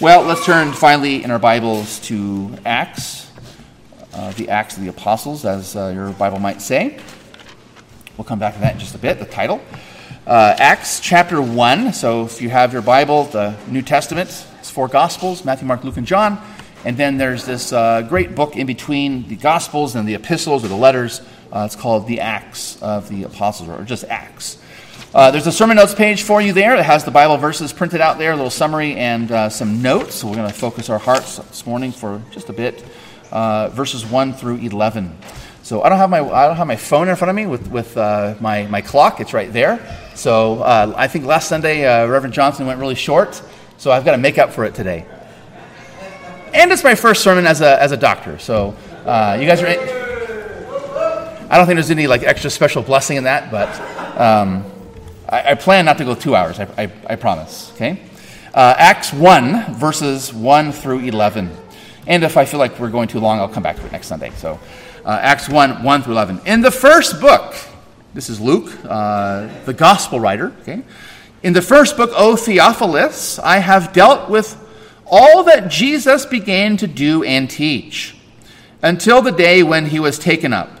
Well, let's turn finally in our Bibles to Acts, uh, the Acts of the Apostles, as uh, your Bible might say. We'll come back to that in just a bit, the title. Uh, Acts chapter 1. So if you have your Bible, the New Testament, it's four Gospels Matthew, Mark, Luke, and John. And then there's this uh, great book in between the Gospels and the epistles or the letters. Uh, it's called the Acts of the Apostles, or just Acts. Uh, there's a sermon notes page for you there that has the Bible verses printed out there, a little summary, and uh, some notes. So we're going to focus our hearts this morning for just a bit, uh, verses 1 through 11. So I don't have my, I don't have my phone in front of me with, with uh, my, my clock. It's right there. So uh, I think last Sunday, uh, Reverend Johnson went really short, so I've got to make up for it today. And it's my first sermon as a, as a doctor. So you guys are. I don't think there's any like extra special blessing in that, but um, I, I, plan not to go two hours, I, I, I promise, okay? Uh, Acts 1, verses 1 through 11. And if I feel like we're going too long, I'll come back to it next Sunday. So, uh, Acts 1, 1 through 11. In the first book, this is Luke, uh, the gospel writer, okay? In the first book, O Theophilus, I have dealt with all that Jesus began to do and teach until the day when he was taken up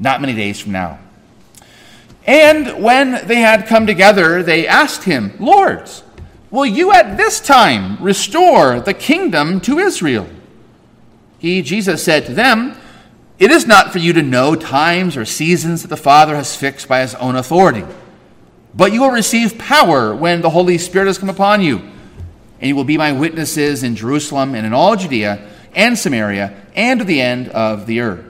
not many days from now. And when they had come together, they asked him, Lord, will you at this time restore the kingdom to Israel? He, Jesus, said to them, It is not for you to know times or seasons that the Father has fixed by his own authority, but you will receive power when the Holy Spirit has come upon you, and you will be my witnesses in Jerusalem and in all Judea and Samaria and to the end of the earth.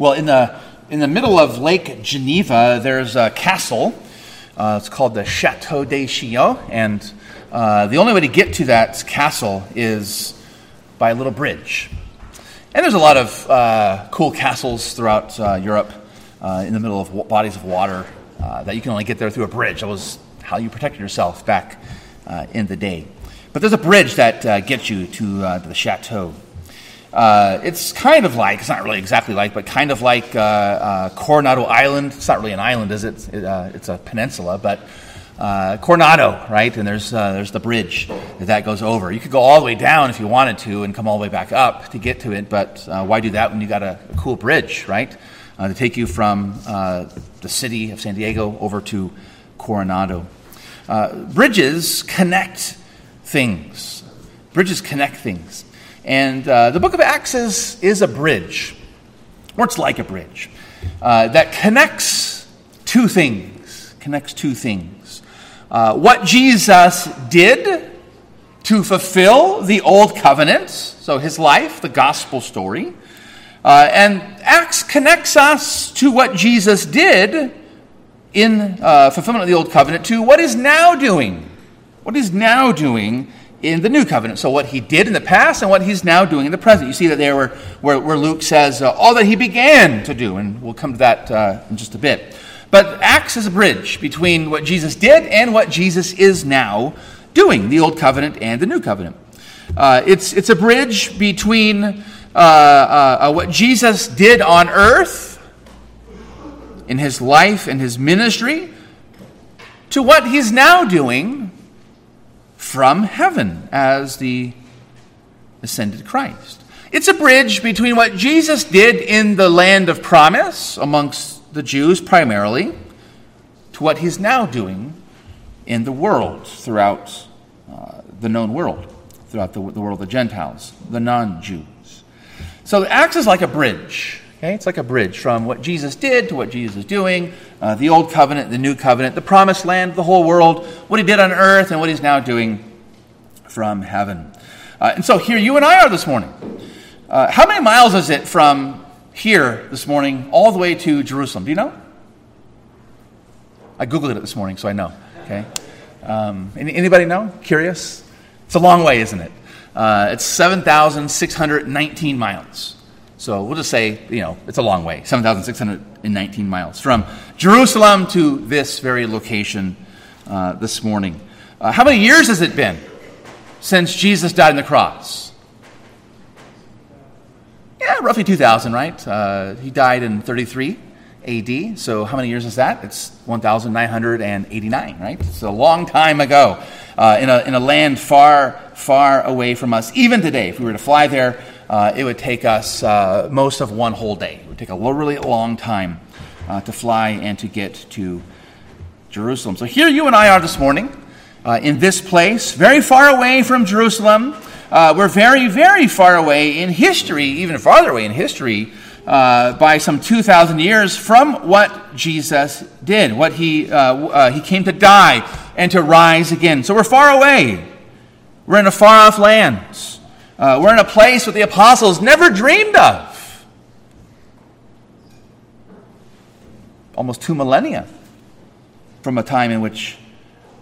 Well, in the, in the middle of Lake Geneva, there's a castle. Uh, it's called the Chateau de Chillon. And uh, the only way to get to that castle is by a little bridge. And there's a lot of uh, cool castles throughout uh, Europe uh, in the middle of w- bodies of water uh, that you can only get there through a bridge. That was how you protected yourself back in the day. But there's a bridge that gets you to the chateau. Uh, it's kind of like, it's not really exactly like, but kind of like uh, uh, Coronado Island. It's not really an island, is it? it uh, it's a peninsula, but uh, Coronado, right? And there's, uh, there's the bridge that that goes over. You could go all the way down if you wanted to and come all the way back up to get to it, but why do that when you got a, a cool bridge, right? to take you from the city of San Diego over to Coronado. bridges connect things. Bridges connect things. And uh, the book of Acts is, is a bridge, or it's like a bridge, uh, that connects two things. Connects two things. Uh, what Jesus did to fulfill the old covenant, so his life, the gospel story. Uh, and Acts connects us to what Jesus did in uh, fulfillment of the old covenant to what is now doing. What is now doing in the new covenant. So, what he did in the past and what he's now doing in the present. You see that there where, where, where Luke says uh, all that he began to do, and we'll come to that uh, in just a bit. But acts as a bridge between what Jesus did and what Jesus is now doing, the old covenant and the new covenant. Uh, it's, it's a bridge between uh, uh, uh, what Jesus did on earth in his life and his ministry to what he's now doing from heaven as the ascended Christ. It's a bridge between what Jesus did in the land of promise amongst the Jews primarily to what he's now doing in the world throughout uh, the known world, throughout the, the world of the Gentiles, the non Jews. So Acts is like a bridge. Okay? It's like a bridge from what Jesus did to what Jesus is doing, uh, the old covenant, the new covenant, the promised land, the whole world, what he did on earth, and what he's now doing from heaven. Uh, and so here you and I are this morning. Uh, how many miles is it from here this morning all the way to Jerusalem? Do you know? I Googled it this morning, so I know. Okay. Um, anybody know? Curious? It's a long way, isn't it? Uh, it's 7,619 miles. So we'll just say, you know, it's a long way 7,619 miles from Jerusalem to this very location uh, this morning. Uh, how many years has it been since Jesus died on the cross? Yeah, roughly 2,000, right? Uh, he died in 33 AD. So how many years is that? It's 1,989, right? It's a long time ago uh, in, a, in a land far, far away from us. Even today, if we were to fly there, uh, it would take us uh, most of one whole day. It would take a really long time uh, to fly and to get to Jerusalem. So here you and I are this morning uh, in this place, very far away from Jerusalem. Uh, we're very, very far away in history, even farther away in history uh, by some 2,000 years from what Jesus did, what he, he came to die and to rise again. So we're far away. We're in a far off land. Uh, we're in a place that the apostles never dreamed of. Almost two millennia from a time in which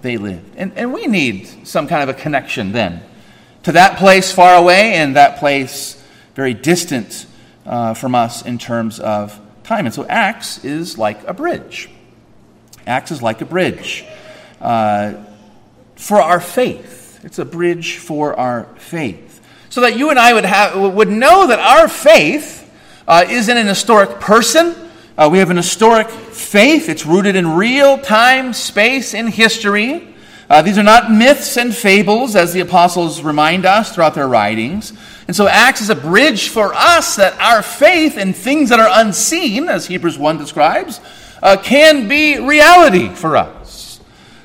they lived. And, and we need some kind of a connection then to that place far away and that place very distant uh, from us in terms of time. And so Acts is like a bridge. Acts is like a bridge uh, for our faith. It's a bridge for our faith. So that you and I would, have, would know that our faith uh, is in an historic person. Uh, we have an historic faith. It's rooted in real time, space, and history. Uh, these are not myths and fables, as the apostles remind us throughout their writings. And so acts is a bridge for us that our faith in things that are unseen, as Hebrews 1 describes, uh, can be reality for us.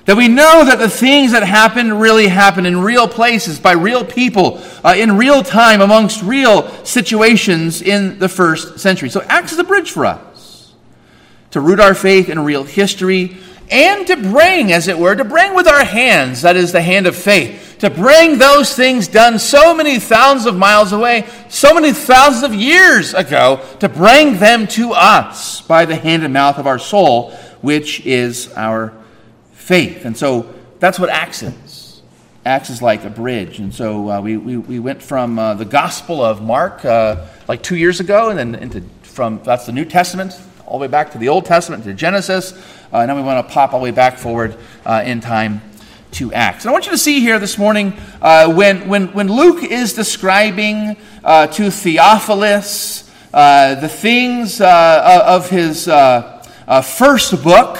That we know that the things that happen really happen in real places, by real people, uh, in real time, amongst real situations in the first century. So acts as a bridge for us to root our faith in real history and to bring, as it were, to bring with our hands, that is the hand of faith, to bring those things done so many thousands of miles away, so many thousands of years ago, to bring them to us by the hand and mouth of our soul, which is our faith. And so that's what Acts is. Acts is like a bridge. And so uh, we, we, we, went from uh, the Gospel of Mark uh, like two years ago, and then into from that's the New Testament, all the way back to the Old Testament, to Genesis. Uh, then we want to pop all the way back forward uh, in time to Acts. And I want you to see here this morning uh, when, when, when Luke is describing to Theophilus the things of his first book.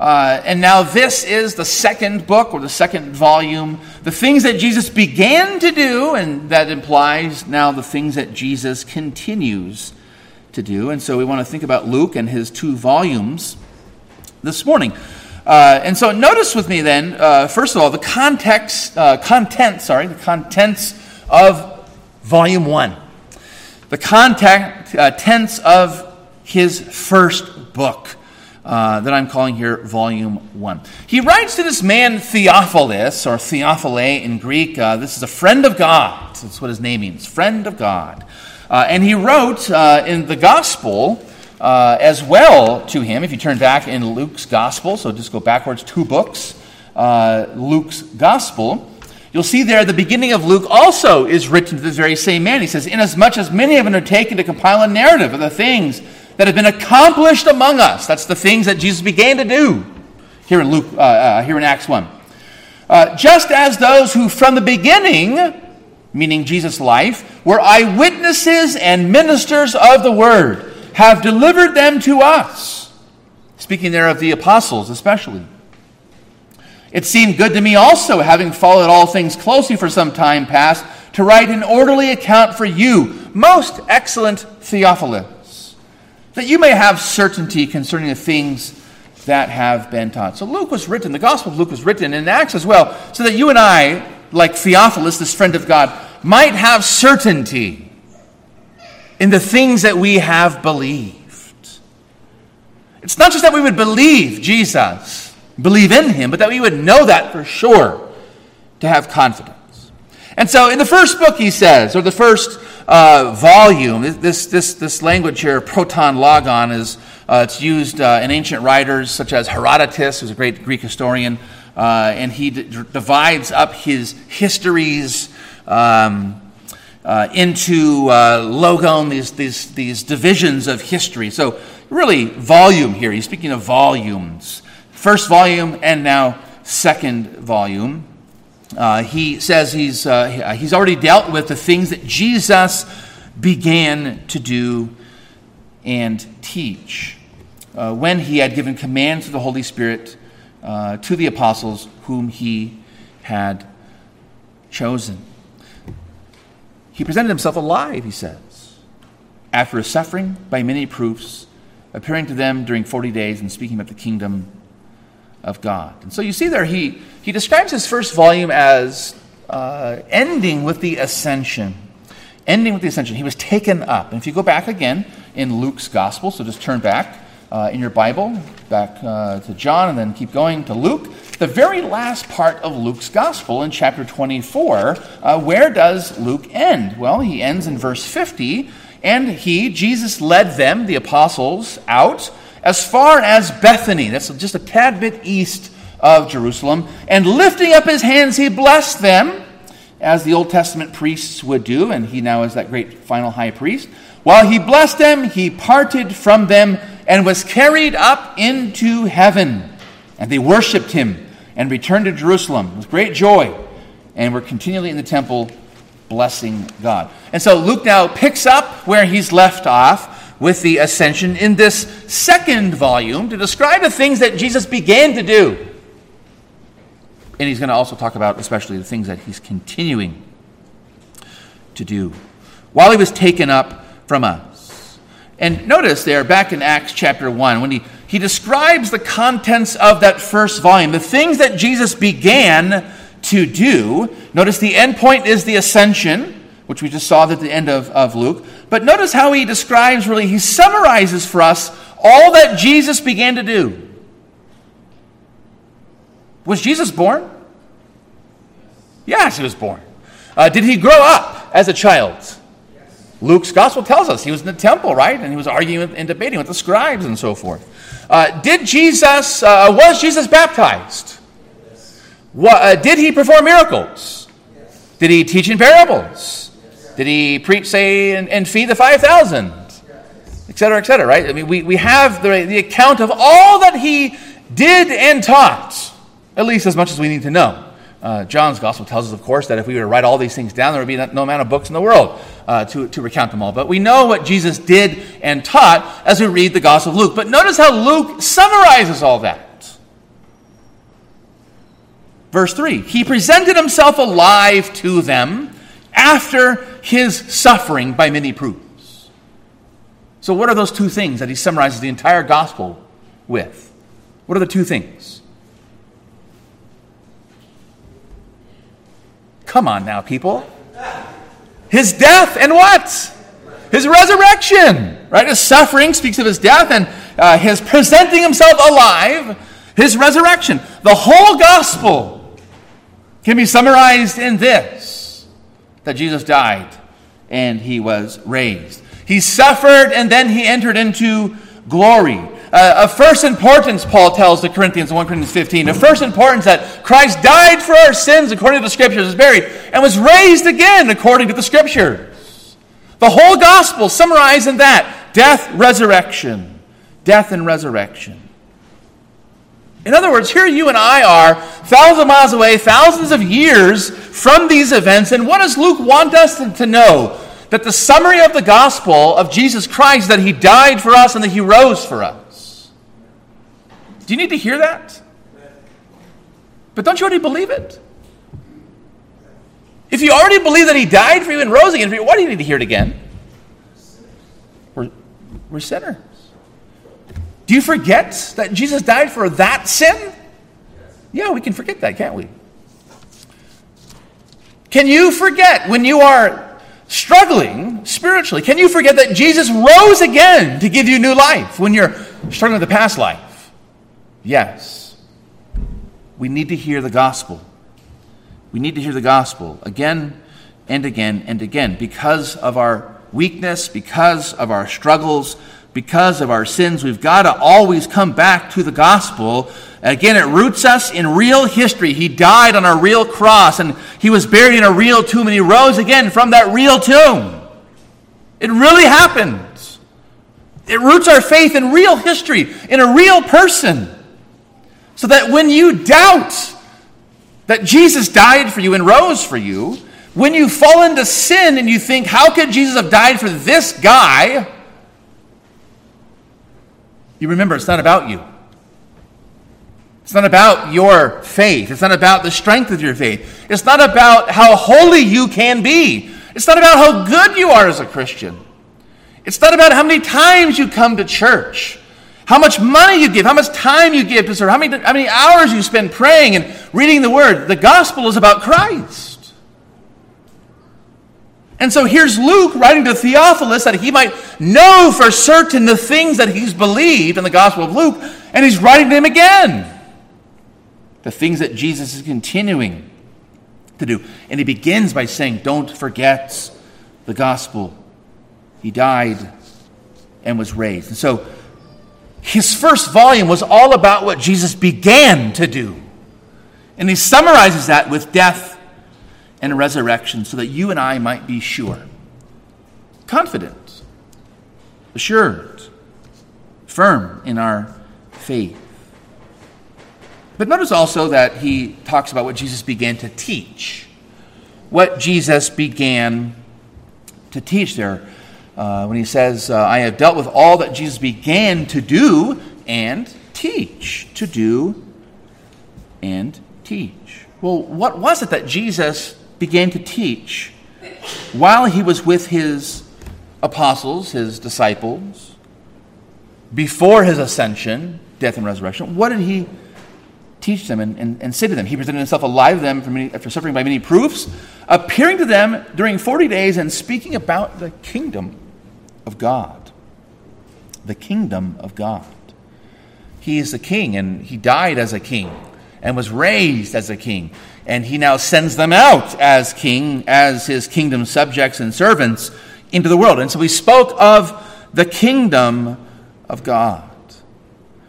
And now this is the second book or the second volume. The things that Jesus began to do, and that implies now the things that Jesus continues to do. And so we want to think about Luke and his two volumes this morning. Uh, and so notice with me then, uh, first of all, the context, uh, content, sorry, the contents of volume one. The content, uh, tense of his first book uh, that I'm calling here volume one. He writes to this man Theophilus, or Theophile in Greek. Uh, this is a friend of God. That's what his name means, friend of God. and he wrote in the gospel uh, as well to him. If you turn back in Luke's gospel, so just go backwards two books, uh, Luke's gospel, you'll see there the beginning of Luke also is written to this very same man. He says, Inasmuch as many have undertaken to compile a narrative of the things that have been accomplished among us, that's the things that Jesus began to do here in Luke, uh, uh here in Acts 1. Uh, just as those who from the beginning, meaning Jesus' life, were eyewitnesses and ministers of the word have delivered them to us. Speaking there of the apostles, especially. It seemed good to me also, having followed all things closely for some time past, to write an orderly account for you, most excellent Theophilus, that you may have certainty concerning the things that have been taught. So Luke was written, the Gospel of Luke was written in Acts as well, so that you and I, like Theophilus, this friend of God, might have certainty in the things that we have believed. It's not just that we would believe Jesus, believe in him, but that we would know that for sure to have confidence. And so in the first book, he says, or the first uh, volume, this, this, this language here, proton logon, is uh, it's used uh, in ancient writers such as Herodotus, who's a great Greek historian, uh, and he d- divides up his histories um, uh, into uh, logon, these, these, these divisions of history. So really volume here. He's speaking of volumes. First volume and now second volume. Uh, he says he's, uh, he's already dealt with the things that Jesus began to do and teach uh, when he had given command to the Holy Spirit uh, to the apostles whom he had chosen. He presented himself alive, he says, after his suffering by many proofs appearing to them during 40 days and speaking about the kingdom of God. And so you see there, he, he describes his first volume as uh, ending with the ascension. Ending with the ascension. He was taken up. And if you go back again in Luke's gospel, so just turn back uh, in your Bible, back uh, to John, and then keep going to Luke. The very last part of Luke's gospel in chapter 24, uh, where does Luke end? Well, he ends in verse 50 and he, Jesus, led them, the apostles, out as far as Bethany. That's just a tad bit east of Jerusalem. And lifting up his hands, he blessed them, as the Old Testament priests would do. And he now is that great final high priest. While he blessed them, he parted from them and was carried up into heaven. And they worshiped him and returned to Jerusalem with great joy and were continually in the temple blessing God. And so Luke now picks up where he's left off with the ascension in this second volume to describe the things that Jesus began to do. And he's going to also talk about, especially, the things that he's continuing to do while he was taken up from us. And notice there, back in Acts chapter 1, when he, he describes the contents of that first volume, the things that Jesus began to do. Notice the end point is the ascension, which we just saw at the end of, of Luke. But notice how he describes, really, he summarizes for us all that Jesus began to do. Was Jesus born? Yes, he was born. Uh, did he grow up as a child? Luke's gospel tells us he was in the temple, right? And he was arguing and debating with the scribes and so forth. Uh, did Jesus, uh, was Jesus baptized? What, uh, did he perform miracles? Yes. Did he teach in parables? Did he preach, say, and, and feed the 5,000? Et cetera, et cetera, right? I mean, we, we have the, the account of all that he did and taught, at least as much as we need to know. Uh, John's gospel tells us, of course, that if we were to write all these things down, there would be no amount of books in the world uh, to, to recount them all. But we know what Jesus did and taught as we read the gospel of Luke. But notice how Luke summarizes all that. Verse 3 He presented himself alive to them after his suffering by many proofs. So, what are those two things that he summarizes the entire gospel with? What are the two things? Come on now, people. His death and what? His resurrection, right? His suffering speaks of his death, and uh, his presenting himself alive, his resurrection. The whole gospel can be summarized in this that Jesus died and he was raised. He suffered and then he entered into glory. Uh, of first importance, Paul tells the Corinthians in 1 Corinthians 15, of first importance that Christ died for our sins according to the Scriptures, was buried, and was raised again according to the Scriptures. The whole gospel summarized in that death, resurrection. Death and resurrection. In other words, here you and I are, thousands of miles away, thousands of years from these events, and what does Luke want us to know? That the summary of the gospel of Jesus Christ, that he died for us and that he rose for us. Do you need to hear that? But don't you already believe it? If you already believe that he died for you and rose again for you, why do you need to hear it again? We're, we're sinners. Do you forget that Jesus died for that sin? Yeah, we can forget that, can't we? Can you forget when you are struggling spiritually? Can you forget that Jesus rose again to give you new life when you're struggling with the past life? Yes. We need to hear the gospel. We need to hear the gospel again and again and again because of our weakness, because of our struggles, because of our sins. We've got to always come back to the gospel. Again, it roots us in real history. He died on a real cross and he was buried in a real tomb and he rose again from that real tomb. It really happened. It roots our faith in real history, in a real person. So that when you doubt that Jesus died for you and rose for you, when you fall into sin and you think, how could Jesus have died for this guy? You remember, it's not about you. It's not about your faith. It's not about the strength of your faith. It's not about how holy you can be. It's not about how good you are as a Christian. It's not about how many times you come to church, how much money you give, how much time you give to serve, how many, how many hours you spend praying and reading the Word. The gospel is about Christ. And so here's Luke writing to Theophilus that he might know for certain the things that he's believed in the Gospel of Luke, and he's writing to him again. The things that Jesus is continuing to do. And he begins by saying, Don't forget the gospel. He died and was raised. And so his first volume was all about what Jesus began to do. And he summarizes that with death and resurrection so that you and I might be sure, confident, assured, firm in our faith. But notice also that he talks about what Jesus began to teach. What Jesus began to teach there. Uh, when he says, uh, I have dealt with all that Jesus began to do and teach. To do and teach. Well, what was it that Jesus began to teach while he was with his apostles, his disciples, before his ascension, death, and resurrection, what did he teach them and, and, and say to them? He presented himself alive to them many, after suffering by many proofs, appearing to them during 40 days and speaking about the kingdom of God. The kingdom of God. He is the king, and he died as a king and was raised as a king and he now sends them out as king, as his kingdom subjects and servants into the world. And so he spoke of the kingdom of God.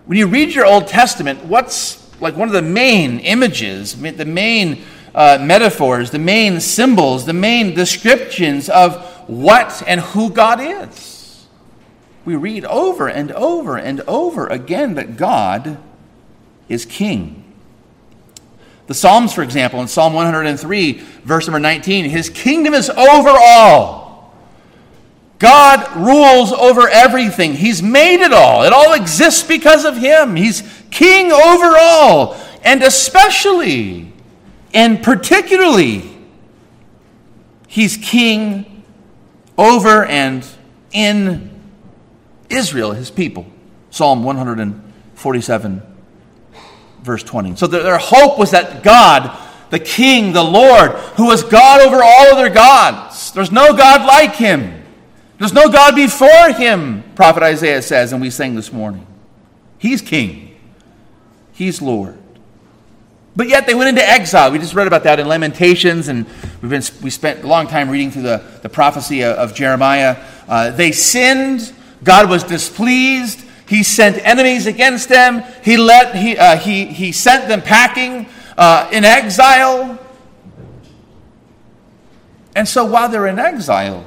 When you read your Old Testament, what's like one of the main images, the main uh, metaphors, the main symbols, the main descriptions of what and who God is? We read over and over and over again that God is king. The Psalms, for example, in Psalm 103, verse number 19, his kingdom is over all. God rules over everything. He's made it all. It all exists because of him. He's king over all. And especially and particularly, he's king over and in Israel, his people. Psalm 147 verse 20. So their, hope was that God, the King, the Lord, who was God over all other gods, there's no God like him. There's no God before him, Prophet Isaiah says, and we sang this morning. He's King, He's Lord. But yet they went into exile. We just read about that in Lamentations, and we've been, we spent a long time reading through the, the prophecy of, of Jeremiah. Uh, they sinned, God was displeased, he sent enemies against them. He, let, he, uh, he, he sent them packing uh, in exile. And so while they're in exile,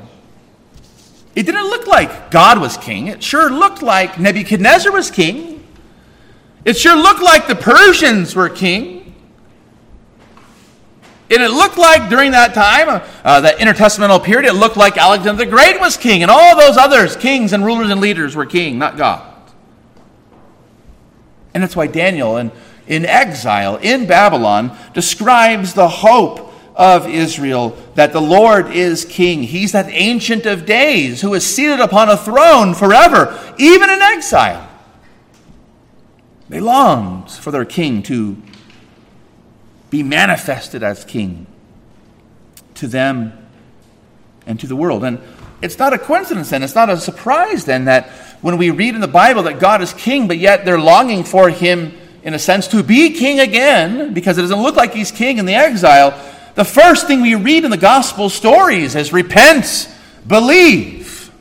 it didn't look like God was king. It sure looked like Nebuchadnezzar was king. It sure looked like the Persians were king. And it looked like during that time, uh, uh that intertestamental period, it looked like Alexander the Great was king, and all those others, kings and rulers and leaders, were king, not God. And that's why Daniel, in, in exile in Babylon, describes the hope of Israel that the Lord is king. He's that ancient of days who is seated upon a throne forever, even in exile. They longed for their king to be manifested as king to them and to the world. And it's not a coincidence then, it's not a surprise then that when we read in the Bible that God is king, but yet they're longing for him, in a sense, to be king again, because it doesn't look like he's king in the exile. The first thing we read in the gospel stories is repent, believe.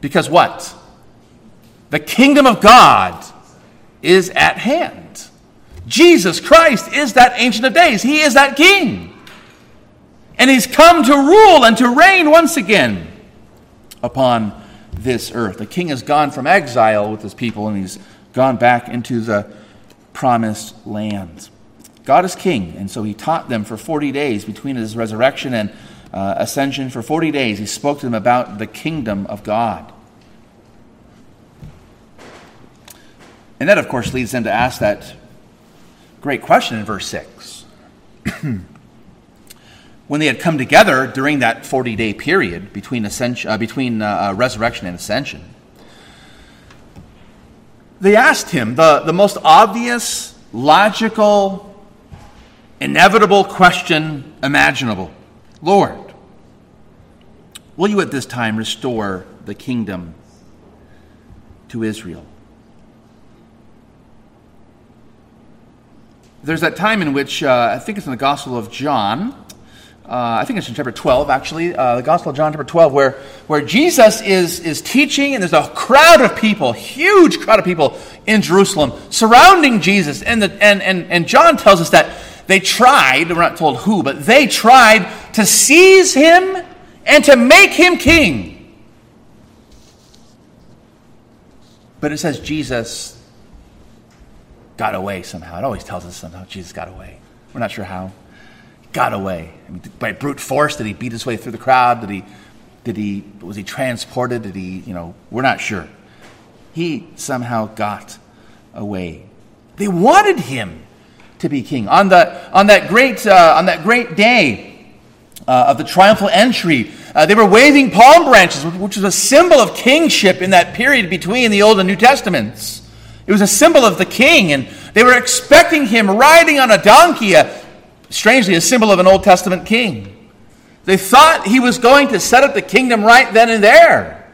Because what? The kingdom of God is at hand. Jesus Christ is that Ancient of Days. He is that King. And He's come to rule and to reign once again upon this earth. The King has gone from exile with His people and He's gone back into the promised land. God is King, and so He taught them for 40 days between His resurrection and uh, ascension. For 40 days, He spoke to them about the kingdom of God. And that, of course, leads them to ask that great question in verse 6. when they had come together during that 40 day period between, ascension, uh, between uh, uh, resurrection and ascension, they asked him the, the most obvious, logical, inevitable question imaginable Lord, will you at this time restore the kingdom to Israel? There's that time in which, uh, I think it's in the Gospel of John, uh, I think it's in chapter 12, actually, uh, the Gospel of John, chapter 12, where, where Jesus is, is teaching, and there's a crowd of people, huge crowd of people in Jerusalem surrounding Jesus. And, the, and, and, and John tells us that they tried, we're not told who, but they tried to seize him and to make him king. But it says Jesus got away somehow. It always tells us somehow Jesus got away. We're not sure how. Got away. I mean, by brute force, did he beat his way through the crowd? Did he, did he, was he transported? Did he, you know, we're not sure. He somehow got away. They wanted him to be king. On, the, on, that, great, uh, on that great day uh, of the triumphal entry, uh, they were waving palm branches, which was a symbol of kingship in that period between the Old and New Testaments. It was a symbol of the king, and they were expecting him riding on a donkey, a, strangely, a symbol of an Old Testament king. They thought he was going to set up the kingdom right then and there.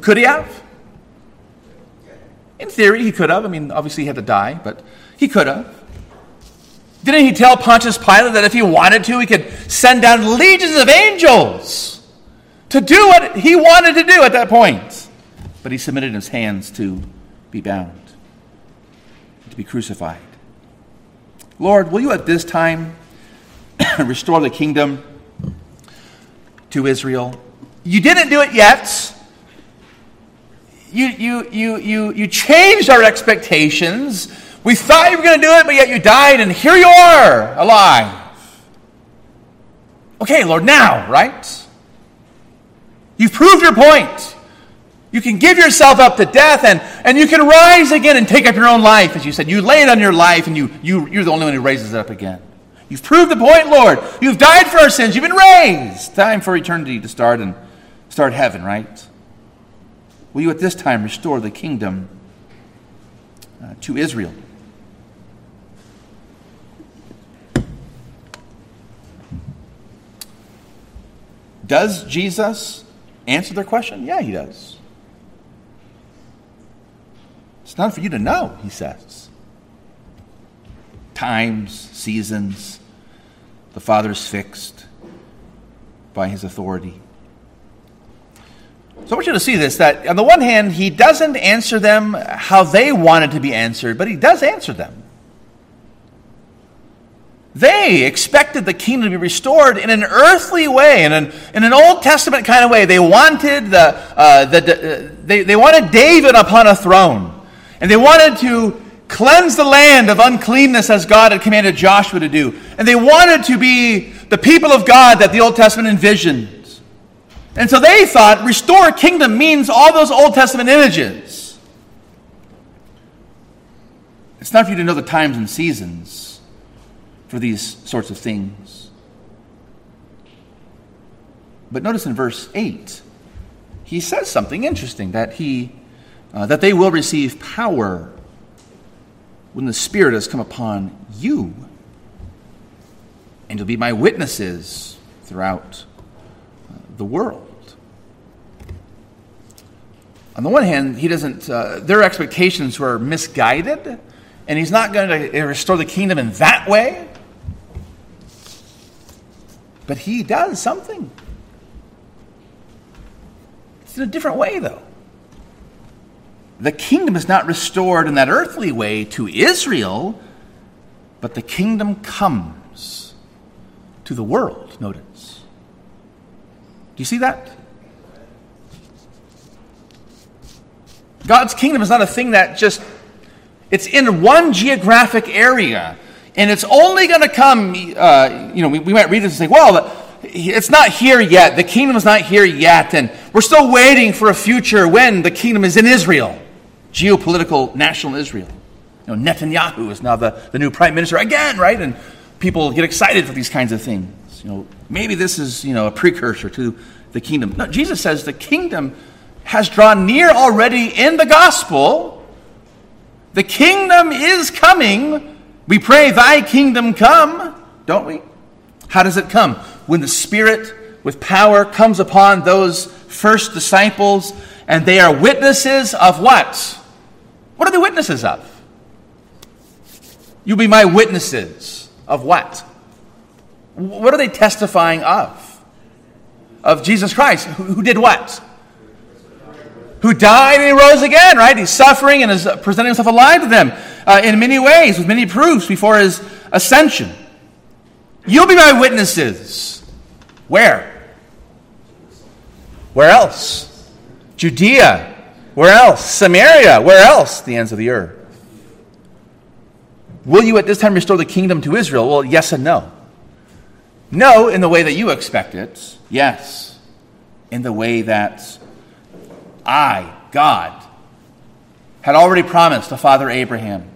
Could he have? In theory, he could have. I mean, obviously, he had to die, but he could have. Didn't he tell Pontius Pilate that if he wanted to, he could send down legions of angels to do what he wanted to do at that point? But he submitted his hands to be bound, to be crucified. Lord, will you at this time restore the kingdom to Israel? You didn't do it yet. You, you, you, you, you changed our expectations. We thought you were going to do it, but yet you died, and here you are, alive. Okay, Lord, now, right? You've proved your point. You can give yourself up to death and, and you can rise again and take up your own life. As you said, you lay it on your life and you, you, you're the only one who raises it up again. You've proved the point, Lord. You've died for our sins. You've been raised. Time for eternity to start and start heaven, right? Will you at this time restore the kingdom uh, to Israel? Does Jesus answer their question? Yeah, he does. It's not for you to know, he says. Times, seasons, the Father's fixed by his authority. So I want you to see this that on the one hand, he doesn't answer them how they wanted to be answered, but he does answer them. They expected the kingdom to be restored in an earthly way, in an, in an Old Testament kind of way. They wanted, the, uh, the, uh, they, they wanted David upon a throne. And they wanted to cleanse the land of uncleanness as God had commanded Joshua to do. And they wanted to be the people of God that the Old Testament envisioned. And so they thought restore kingdom means all those Old Testament images. It's not for you to know the times and seasons for these sorts of things. But notice in verse 8, he says something interesting that he uh, that they will receive power when the Spirit has come upon you, and you'll be my witnesses throughout uh, the world. On the one hand, he doesn't, uh, their expectations were misguided, and he's not going to restore the kingdom in that way. But he does something. It's in a different way, though. The kingdom is not restored in that earthly way to Israel, but the kingdom comes to the world, notice. Do you see that? God's kingdom is not a thing that just, it's in one geographic area. And it's only going to come, uh, you know, we, we might read this and say, well, it's not here yet. The kingdom is not here yet. And we're still waiting for a future when the kingdom is in Israel, geopolitical national Israel. You know, Netanyahu is now the, the new prime minister again, right? And people get excited for these kinds of things. You know, maybe this is, you know, a precursor to the kingdom. No, Jesus says the kingdom has drawn near already in the gospel. The kingdom is coming. We pray, Thy kingdom come, don't we? How does it come? When the Spirit with power comes upon those first disciples, and they are witnesses of what? What are they witnesses of? You'll be my witnesses of what? What are they testifying of? Of Jesus Christ, who, who did what? who died and he rose again, right? He's suffering and is presenting himself alive to them uh, in many ways, with many proofs before his ascension. You'll be my witnesses. Where? Where else? Judea. Where else? Samaria. Where else? The ends of the earth. Will you at this time restore the kingdom to Israel? Well, yes and no. No, in the way that you expect it. Yes, in the way that I, God, had already promised to father Abraham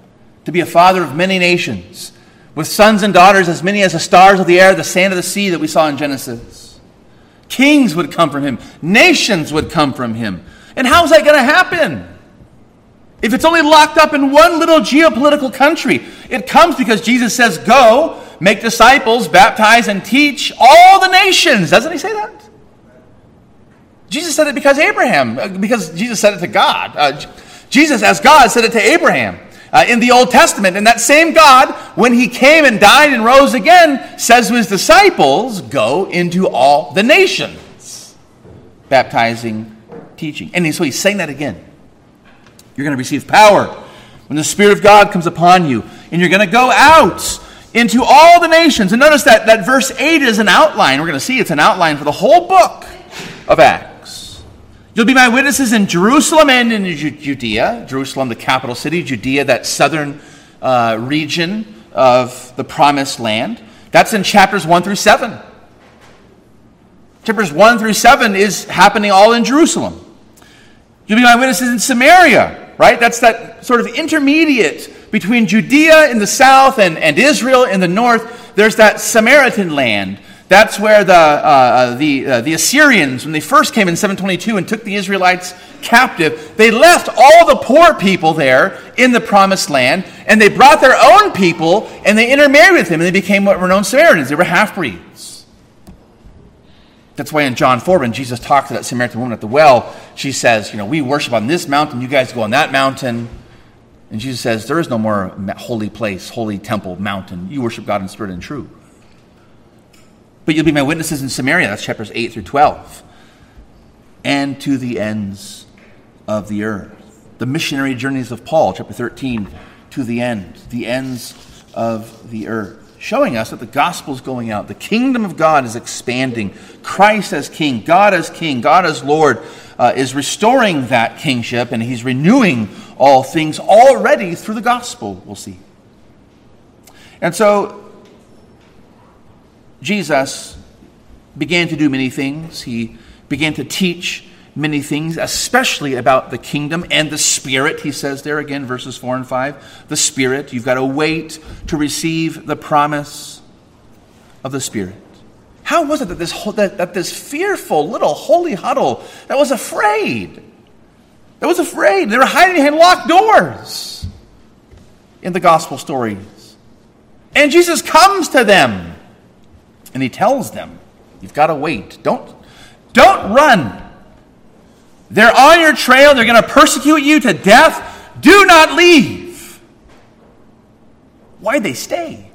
to be a father of many nations, with sons and daughters as many as the stars of the air, the sand of the sea that we saw in Genesis. Kings would come from him, nations would come from him. And how's that going to happen? If it's only locked up in one little geopolitical country, it comes because Jesus says, Go, make disciples, baptize, and teach all the nations. Doesn't he say that? Jesus said it because Abraham, uh, because Jesus said it to God. Uh, Jesus, as God, said it to Abraham. Uh, in the Old Testament. And that same God, when he came and died and rose again, says to his disciples, Go into all the nations, baptizing, teaching. And so he's saying that again. You're going to receive power when the Spirit of God comes upon you, and you're going to go out into all the nations. And notice that, that verse 8 is an outline. We're going to see it's an outline for the whole book of Acts. You'll be my witnesses in Jerusalem and in Judea. Jerusalem, the capital city, Judea, that southern uh, region of the promised land. That's in chapters 1 through 7. Chapters 1 through 7 is happening all in Jerusalem. You'll be my witnesses in Samaria, right? That's that sort of intermediate between Judea in the south and, and Israel in the north. There's that Samaritan land that's where the, uh, uh, the, uh, the Assyrians, when they first came in 722 and took the Israelites captive, they left all the poor people there in the promised land, and they brought their own people, and they intermarried with them, and they became what were known Samaritans. They were half breeds. That's why in John 4, when Jesus talks to that Samaritan woman at the well, she says, You know, we worship on this mountain, you guys go on that mountain. And Jesus says, There is no more holy place, holy temple, mountain. You worship God in spirit and truth. But you'll be my witnesses in Samaria. That's chapters 8 through 12. And to the ends of the earth. The missionary journeys of Paul, chapter 13, to the end, the ends of the earth. Showing us that the gospel is going out. The kingdom of God is expanding. Christ as king, God as king, God as Lord uh, is restoring that kingship, and he's renewing all things already through the gospel, we'll see. And so Jesus began to do many things. He began to teach many things, especially about the kingdom and the Spirit. He says there again, verses 4 and 5. The Spirit. You've got to wait to receive the promise of the Spirit. How was it that this, that, that this fearful little holy huddle that was afraid, that was afraid, they were hiding behind locked doors? in the gospel stories. And Jesus comes to them and he tells them, You've got to wait. Don't, don't run. They're on your trail. They're going to persecute you to death. Do not leave. Why'd they stay?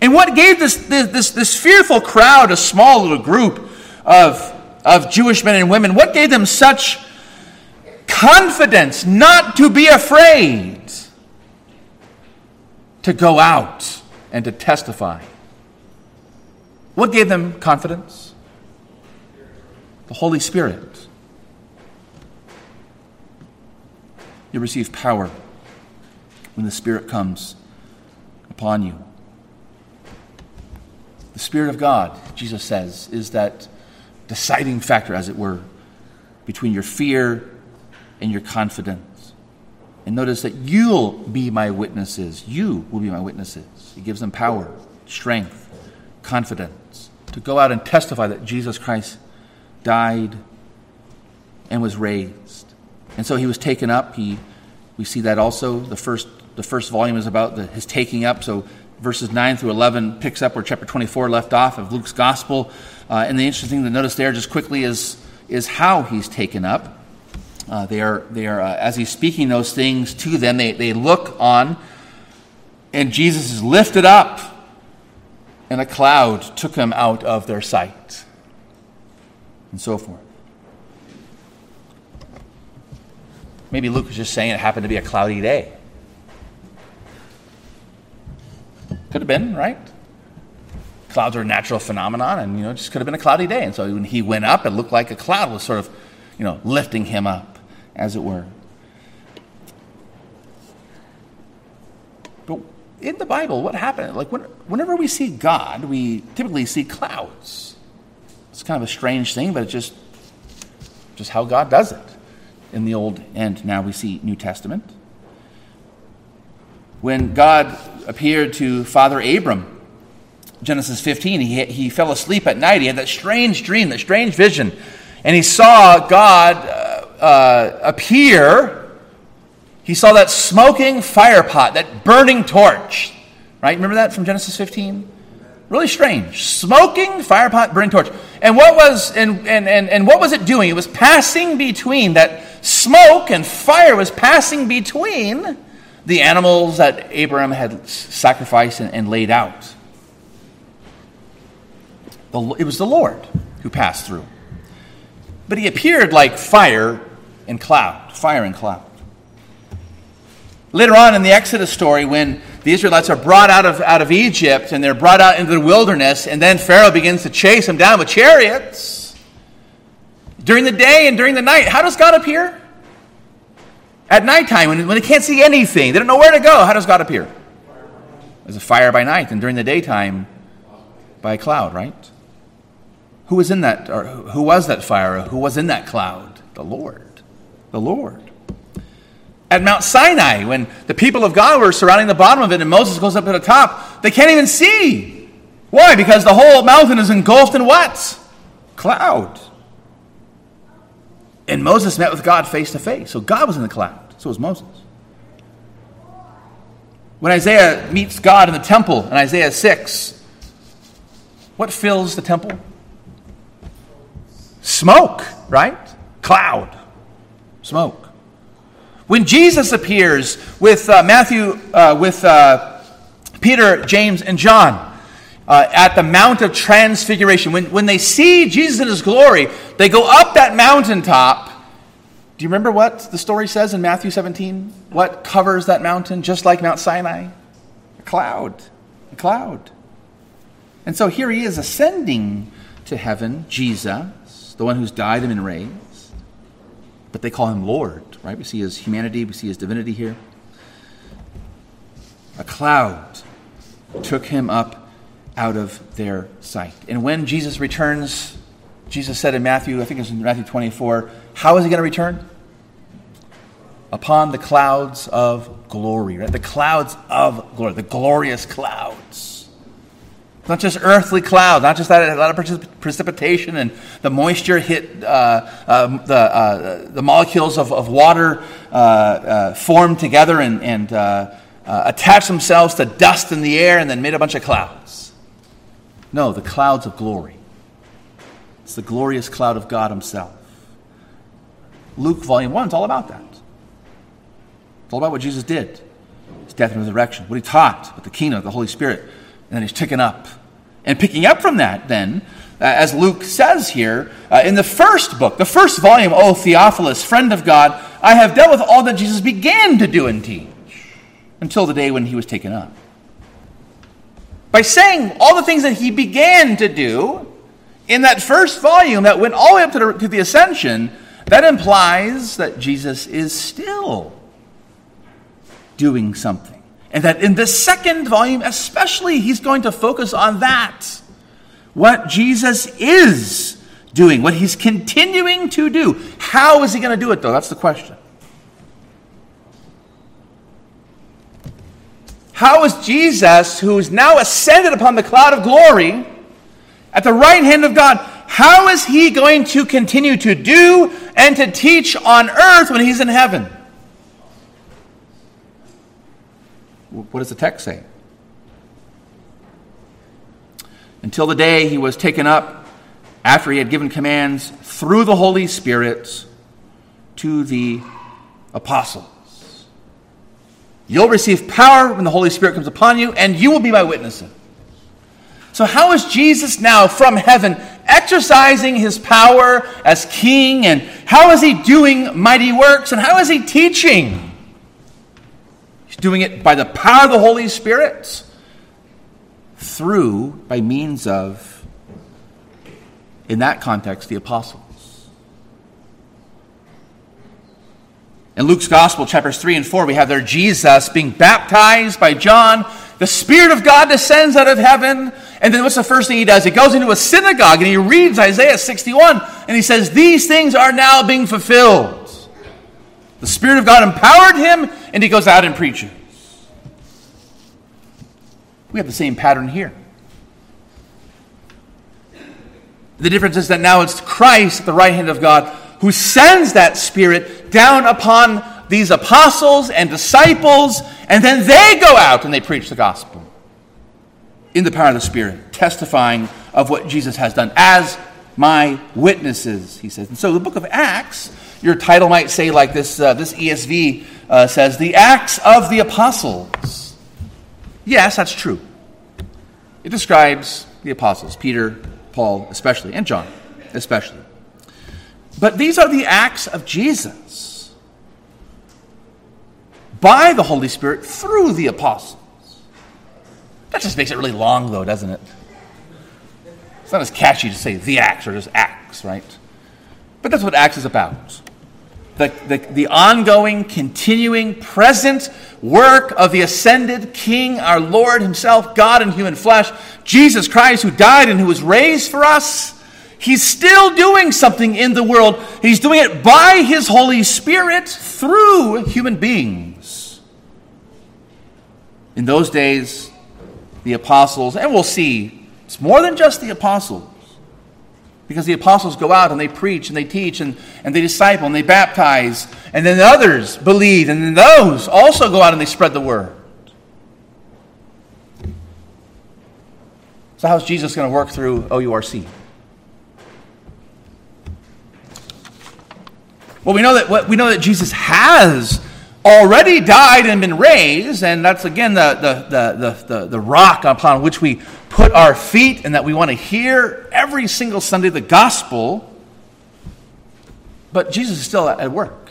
And what gave this, this, this, fearful crowd, a small little group of, of Jewish men and women, what gave them such confidence not to be afraid to go out and to testify? What gave them confidence? The Holy Spirit. You receive power when the Spirit comes upon you. The Spirit of God, Jesus says, is that deciding factor, as it were, between your fear and your confidence. And notice that you'll be my witnesses. You will be my witnesses. He gives them power, strength, confidence to go out and testify that Jesus Christ died and was raised. And so he was taken up. He, we see that also. The first, the first volume is about the, his taking up. So verses 9 through 11 picks up where chapter 24 left off of Luke's gospel. Uh, and the interesting thing to notice there, just quickly, is, is how he's taken up. Uh, they are, they are uh, as he's speaking those things to them, they, they look on, and Jesus is lifted up, and a cloud took him out of their sight, and so forth. Maybe Luke was just saying it happened to be a cloudy day. Could have been, right? Clouds are a natural phenomenon, and you know, it just could have been a cloudy day. And so when he went up, it looked like a cloud was sort of, you know, lifting him up, as it were. But in the Bible, what happened? Like when, whenever we see God, we typically see clouds. It's kind of a strange thing, but it's just just how God does it in the Old and now we see New Testament. When God appeared to Father Abram. Genesis 15, he, he fell asleep at night. He had that strange dream, that strange vision. And he saw God uh, uh, appear. He saw that smoking fire pot, that burning torch. Right? Remember that from Genesis 15? Really strange. Smoking fire pot, burning torch. And what was and, and, and, and what was it doing? It was passing between that smoke and fire was passing between the animals that Abraham had sacrificed and, and laid out. The, it was the Lord who passed through. But he appeared like fire and cloud, fire and cloud. Later on in the Exodus story, when the Israelites are brought out of, out of Egypt and they're brought out into the wilderness, and then Pharaoh begins to chase them down with chariots, during the day and during the night, how does God appear? At nighttime, when, when they can't see anything, they don't know where to go, how does God appear? As a fire by night, and during the daytime, by a cloud, right? Who was in that, or who was that fire? Who was in that cloud? The Lord. The Lord. At Mount Sinai, when the people of God were surrounding the bottom of it and Moses goes up to the top, they can't even see. Why? Because the whole mountain is engulfed in what? Cloud. And Moses met with God face to face. So God was in the cloud. So was Moses. When Isaiah meets God in the temple in Isaiah 6, what fills the temple? Smoke, right? Cloud. Smoke. When Jesus appears with uh, Matthew, uh, with uh, Peter, James, and John uh, at the Mount of Transfiguration, when, when they see Jesus in his glory, they go up that mountaintop do you remember what the story says in Matthew 17? What covers that mountain just like Mount Sinai? A cloud. A cloud. And so here he is ascending to heaven, Jesus, the one who's died and been raised. But they call him Lord, right? We see his humanity, we see his divinity here. A cloud took him up out of their sight. And when Jesus returns, Jesus said in Matthew, I think it's in Matthew 24, how is he going to return? upon the clouds of glory, right? The clouds of glory, the glorious clouds. Not just earthly clouds, not just that a lot of precipitation and the moisture hit uh, uh, the, uh, the molecules of, of water uh, uh, formed together and, and uh, attached themselves to dust in the air and then made a bunch of clouds. No, the clouds of glory. It's the glorious cloud of God Himself. Luke, volume 1, is all about that. It's all about what Jesus did his death and resurrection, what He taught, about the kingdom of the Holy Spirit, and then He's taken up. And picking up from that, then, uh, as Luke says here, uh, in the first book, the first volume, O Theophilus, friend of God, I have dealt with all that Jesus began to do and teach until the day when he was taken up. By saying all the things that he began to do in that first volume that went all the way up to the, to the ascension, that implies that Jesus is still doing something. And that in the second volume, especially, he's going to focus on that. What Jesus is doing, what he's continuing to do. How is he going to do it, though? That's the question. How is Jesus, who is now ascended upon the cloud of glory at the right hand of God, how is he going to continue to do and to teach on earth when he's in heaven? What does the text say? Until the day he was taken up after he had given commands through the Holy Spirit to the apostles. You'll receive power when the Holy Spirit comes upon you, and you will be my witnesses. So, how is Jesus now from heaven exercising his power as king? And how is he doing mighty works? And how is he teaching? He's doing it by the power of the Holy Spirit, through, by means of, in that context, the apostles. In Luke's Gospel, chapters 3 and 4, we have there Jesus being baptized by John. The Spirit of God descends out of heaven. And then what's the first thing he does? He goes into a synagogue and he reads Isaiah 61 and he says, These things are now being fulfilled. The Spirit of God empowered him and he goes out and preaches. We have the same pattern here. The difference is that now it's Christ at the right hand of God who sends that Spirit down upon these apostles and disciples, and then they go out and they preach the gospel in the power of the Spirit, testifying of what Jesus has done as my witnesses, he says. And so the book of Acts, your title might say like this, uh, this ESV uh, says, the Acts of the Apostles. Yes, that's true. It describes the apostles, Peter, Paul, especially, and John, especially. But these are the acts of Jesus by the Holy Spirit through the apostles. That just makes it really long, though, doesn't it? It's not as catchy to say the acts or just acts, right? But that's what Acts is about. The, the, the, ongoing, continuing, present work of the ascended King, our Lord Himself, God in human flesh, Jesus Christ, who died and who was raised for us He's still doing something in the world. He's doing it by His Holy Spirit through human beings. In those days, the apostles, and we'll see, it's more than just the apostles. Because the apostles go out and they preach and they teach and, and they disciple and they baptize, and then others believe, and then those also go out and they spread the word. So, how's Jesus going to work through OURC? Well, we know that we know that Jesus has already died and been raised, and that's again the, the, the, the, the rock upon which we put our feet, and that we want to hear every single Sunday the gospel. But Jesus is still at work.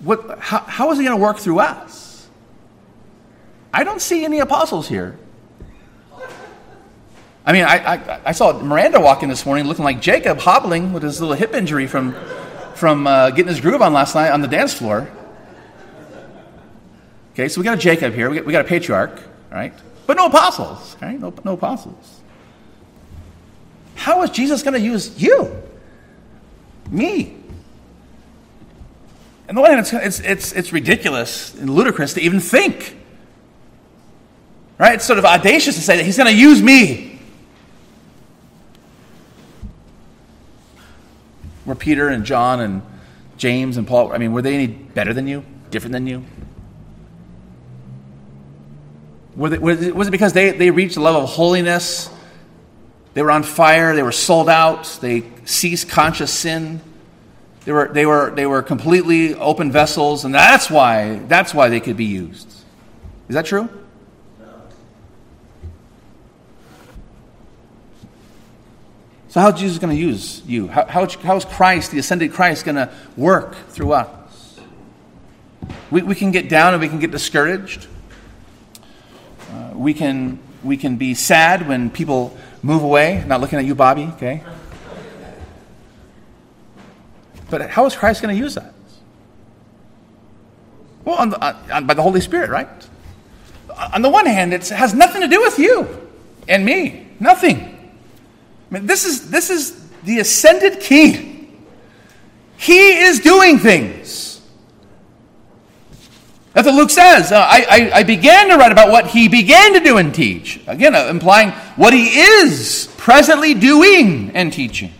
What, how, how is he going to work through us? I don't see any apostles here. I mean, I, I, I saw Miranda walking this morning looking like Jacob, hobbling with his little hip injury from from uh, getting his groove on last night on the dance floor. Okay, so we got a Jacob here, we got, we got a patriarch, right? But no apostles, right? No, no apostles. How is Jesus going to use you? Me? And the one hand, it's, it's, it's, it's ridiculous and ludicrous to even think. Right? It's sort of audacious to say that he's going to use me. Were Peter and John and James and Paul, I mean, were they any better than you? Different than you? Was it because they, they reached a level of holiness? They were on fire, they were sold out, they ceased conscious sin. They were, they were, they were completely open vessels, and that's why, that's why they could be used. Is that true? So, how is Jesus going to use you? How, how, how is Christ, the ascended Christ, going to work through us? We, we can get down and we can get discouraged. Uh, we, can, we can be sad when people move away. not looking at you, Bobby, okay? But how is Christ going to use us? Well, on the, on, by the Holy Spirit, right? On the one hand, it has nothing to do with you and me. Nothing. I mean, this is, this is the ascended king. He is doing things. That's what Luke says. Uh, I, I, I, began to write about what he began to do and teach. Again, uh, implying what he is presently doing and teaching.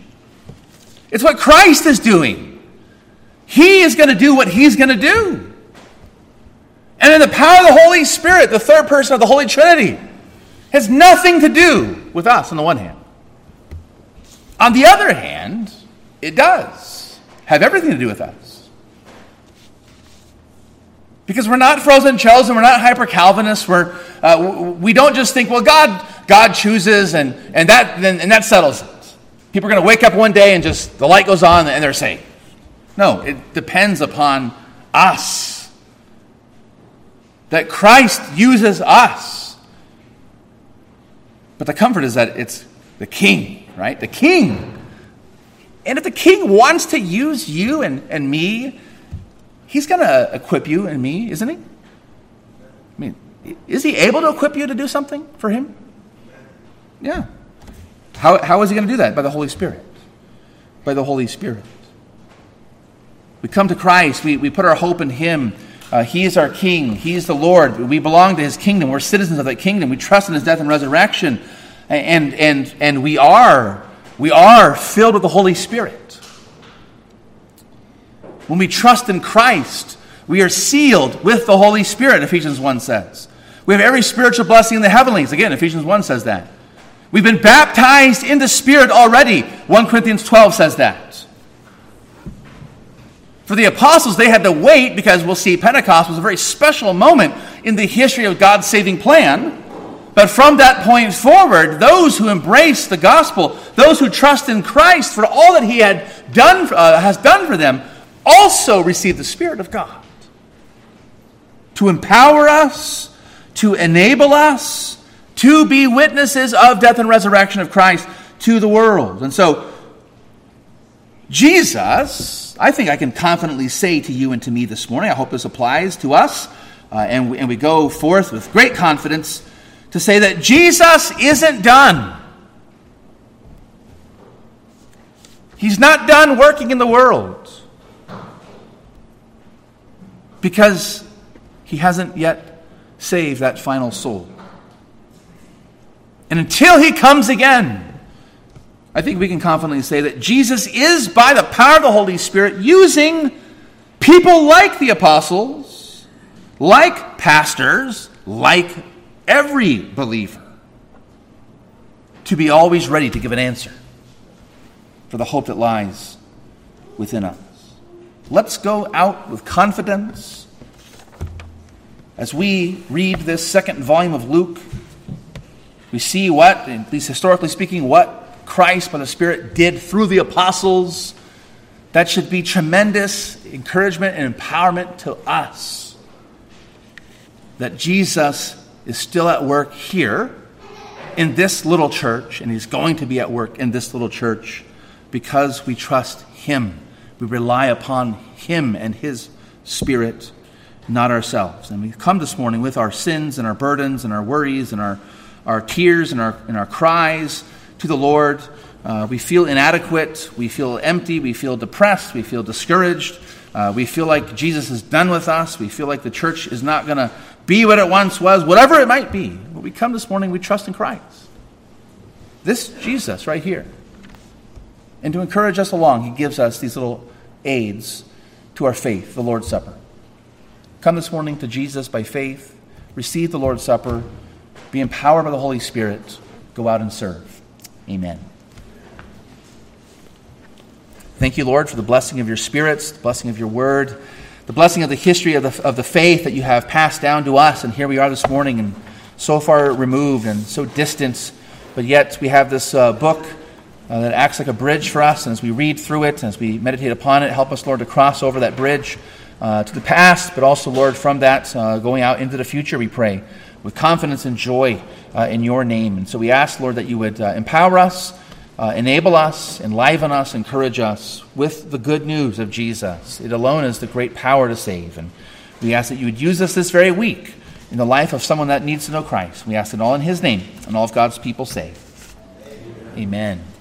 It's what Christ is doing. He is going to do what he's going to do. And in the power of the Holy Spirit, the third person of the Holy Trinity, has nothing to do with us on the one hand. On the other hand, it does have everything to do with us. Because we're not frozen chosen, we're not hyper Calvinists, we're, uh, we don't just think, well, God, God chooses and, and, that, and, and that settles it. People are going to wake up one day and just the light goes on and they're saved. No, it depends upon us. That Christ uses us. But the comfort is that it's the King right? The king. And if the king wants to use you and, and me, he's going to equip you and me, isn't he? I mean, is he able to equip you to do something for him? Yeah. How, how is he going to do that? By the Holy Spirit. By the Holy Spirit. We come to Christ, we, we put our hope in him. Uh, he is our King, He is the Lord. We belong to His kingdom, we're citizens of that kingdom. We trust in His death and resurrection. And, and, and we are, we are filled with the Holy Spirit. When we trust in Christ, we are sealed with the Holy Spirit, Ephesians 1 says. We have every spiritual blessing in the heavenlies. Again, Ephesians 1 says that. We've been baptized in the Spirit already. 1 Corinthians 12 says that. For the apostles, they had to wait because we'll see Pentecost was a very special moment in the history of God's saving plan. But from that point forward, those who embrace the gospel, those who trust in Christ for all that He had done, uh, has done for them, also receive the Spirit of God to empower us, to enable us to be witnesses of death and resurrection of Christ to the world. And so, Jesus, I think I can confidently say to you and to me this morning, I hope this applies to us, uh, and, we, and we go forth with great confidence to say that Jesus isn't done. He's not done working in the world because he hasn't yet saved that final soul. And until he comes again, I think we can confidently say that Jesus is, by the power of the Holy Spirit, using people like the apostles, like pastors, like every believer to be always ready to give an answer for the hope that lies within us. Let's go out with confidence as we read this second volume of Luke. We see what, at least historically speaking, what Christ by the Spirit did through the apostles. That should be tremendous encouragement and empowerment to us. That Jesus is still at work here in this little church, and he's going to be at work in this little church because we trust him. We rely upon him and his spirit, not ourselves. And we come this morning with our sins and our burdens and our worries and our, our tears and our, and our cries to the Lord. Uh, we feel inadequate. We feel empty. We feel depressed. We feel discouraged. Uh, we feel like Jesus is done with us. We feel like the church is not going to be what it once was, whatever it might be. When we come this morning, we trust in Christ. This Jesus right here. And to encourage us along, he gives us these little aids to our faith, the Lord's Supper. Come this morning to Jesus by faith, receive the Lord's Supper, be empowered by the Holy Spirit, go out and serve. Amen. Thank you, Lord, for the blessing of your spirits, the blessing of your word, the blessing of the history of the, of the faith that you have passed down to us. And here we are this morning, and so far removed and so distant, but yet we have this uh, book uh, that acts like a bridge for us. And as we read through it, and as we meditate upon it, help us, Lord, to cross over that bridge uh, to the past, but also, Lord, from that uh, going out into the future, we pray, with confidence and joy uh, in your name. And so we ask, Lord, that you would uh, empower us uh, enable us, enliven us, encourage us with the good news of Jesus. It alone is the great power to save. And we ask that you would use us this very week in the life of someone that needs to know Christ. We ask it all in his name, and all of God's people say, Amen. Amen.